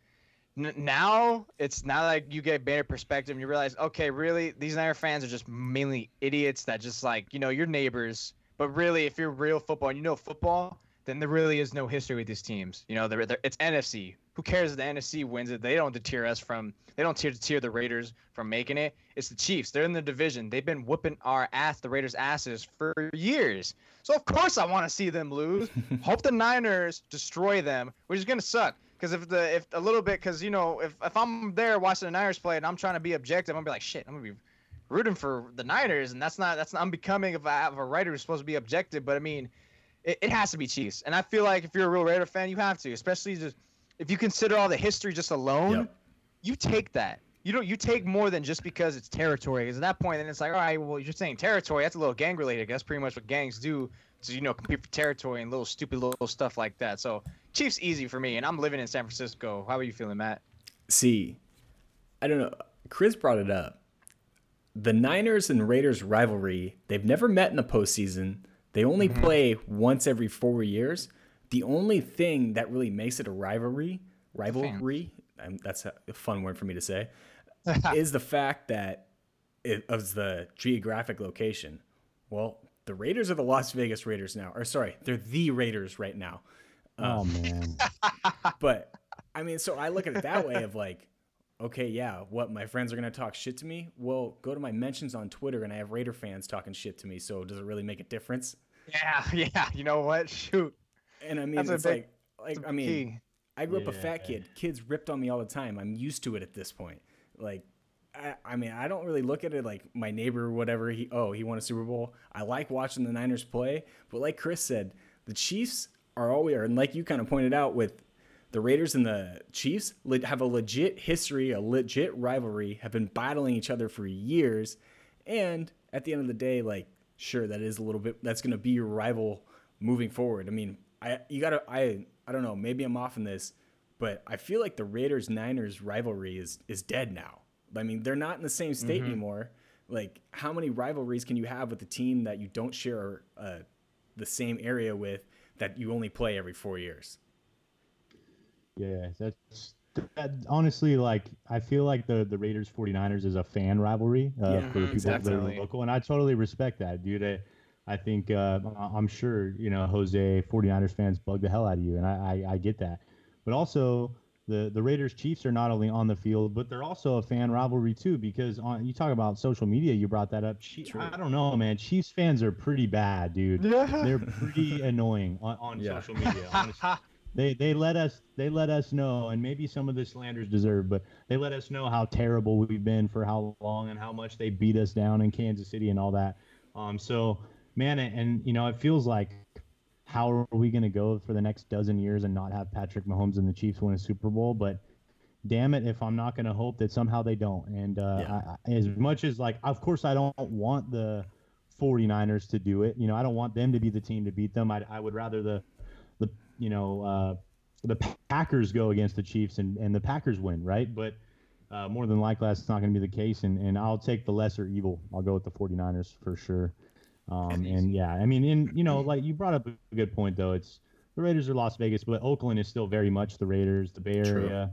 n- now it's not like you get better perspective and you realize, okay, really, these Niner fans are just mainly idiots that just like you know your neighbors. But really, if you're real football and you know football, then there really is no history with these teams. You know, they're, they're, it's NFC. Who cares if the NFC wins it? They don't deter us from. They don't deter, deter the Raiders from making it. It's the Chiefs. They're in the division. They've been whooping our ass, the Raiders' asses for years. So of course I want to see them lose. Hope the Niners destroy them, which is gonna suck. Because if the if a little bit, because you know if if I'm there watching the Niners play and I'm trying to be objective, I'm gonna be like shit. I'm gonna be rooting for the Niners, and that's not that's not unbecoming of a, of a writer who's supposed to be objective. But I mean, it, it has to be Chiefs, and I feel like if you're a real Raider fan, you have to, especially just if you consider all the history just alone. Yep. You take that. You don't. You take more than just because it's territory. Because at that point, then it's like, all right, well, you're saying territory. That's a little gang related. That's pretty much what gangs do. To you know, compete for territory and little stupid little stuff like that. So Chiefs easy for me, and I'm living in San Francisco. How are you feeling, Matt? See, I don't know. Chris brought it up. The Niners and Raiders rivalry, they've never met in the postseason. They only mm-hmm. play once every four years. The only thing that really makes it a rivalry, rivalry, um, that's a fun word for me to say, is the fact that it of the geographic location. Well, the Raiders are the Las Vegas Raiders now, or sorry, they're the Raiders right now. oh man, But I mean, so I look at it that way of like, okay, yeah, what my friends are gonna talk shit to me? Well, go to my mentions on Twitter and I have Raider fans talking shit to me. So does it really make a difference? Yeah, yeah. You know what? Shoot. And I mean, That's it's big- like, like That's I a mean, key. I grew up a fat kid. Kids ripped on me all the time. I'm used to it at this point. Like, I, I mean, I don't really look at it like my neighbor or whatever. He oh he won a Super Bowl. I like watching the Niners play, but like Chris said, the Chiefs are always, and like you kind of pointed out with the Raiders and the Chiefs, have a legit history, a legit rivalry, have been battling each other for years. And at the end of the day, like, sure, that is a little bit, that's going to be your rival moving forward. I mean, I, you got to, I, I don't know, maybe I'm off in this, but I feel like the Raiders Niners rivalry is, is dead now. I mean, they're not in the same state mm-hmm. anymore. Like, how many rivalries can you have with a team that you don't share uh, the same area with that you only play every four years? Yeah, that's that, honestly like I feel like the the Raiders 49ers is a fan rivalry uh, yeah, for the people that are local, and I totally respect that, dude. I, think uh, I'm sure you know Jose 49ers fans bug the hell out of you, and I, I, I get that, but also the the Raiders Chiefs are not only on the field, but they're also a fan rivalry too. Because on you talk about social media, you brought that up. I don't know, man. Chiefs fans are pretty bad, dude. they're pretty annoying on, on yeah. social media. Honestly. they they let us they let us know, and maybe some of the slanders deserve, but they let us know how terrible we've been for how long and how much they beat us down in Kansas City and all that. Um, so man, and, you know, it feels like how are we going to go for the next dozen years and not have Patrick Mahomes and the Chiefs win a Super Bowl? But damn it, if I'm not going to hope that somehow they don't. And uh, yeah. I, as much as like, of course, I don't want the 49ers to do it. You know, I don't want them to be the team to beat them. I, I would rather the the you know uh, the Packers go against the Chiefs and, and the Packers win, right? But uh, more than likely, that's not going to be the case. And, and I'll take the lesser evil. I'll go with the 49ers for sure. Um, and yeah, I mean, in you know, like you brought up a good point though. It's the Raiders are Las Vegas, but Oakland is still very much the Raiders, the Bay Area.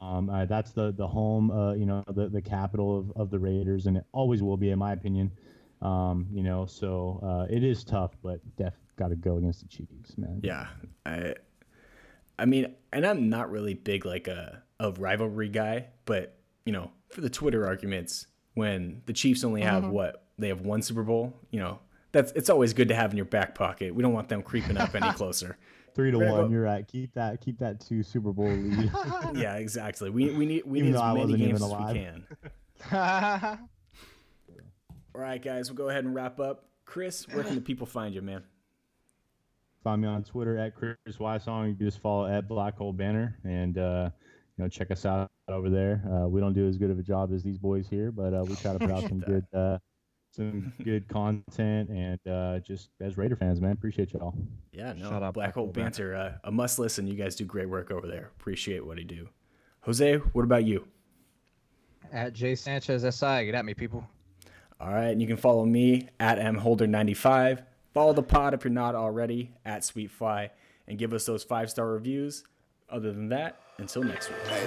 Um, uh, that's the the home, uh, you know, the the capital of, of the Raiders, and it always will be, in my opinion. Um, you know, so uh, it is tough, but def got to go against the Chiefs, man. Yeah, I, I mean, and I'm not really big like a a rivalry guy, but you know, for the Twitter arguments, when the Chiefs only have mm-hmm. what they have one Super Bowl, you know, that's it's always good to have in your back pocket. We don't want them creeping up any closer. Three to one, you're right. Keep that keep that two Super Bowl lead. yeah, exactly. We we need we Even need as many games as we can. All right, guys, we'll go ahead and wrap up. Chris, where can the people find you, man? Find me on Twitter at Chris Wysong. You can just follow at Black Hole Banter and uh, you know check us out over there. Uh, we don't do as good of a job as these boys here, but uh, we try to put out some good uh, some good content and uh, just as Raider fans, man, appreciate y'all. Yeah, no, Shout out Black Hole Banter, uh, a must listen. You guys do great work over there. Appreciate what you do. Jose, what about you? At J Sanchez SI, get at me, people. All right, and you can follow me at mholder95. Follow the pod if you're not already at Sweetfly, and give us those five star reviews. Other than that, until next week. Hey,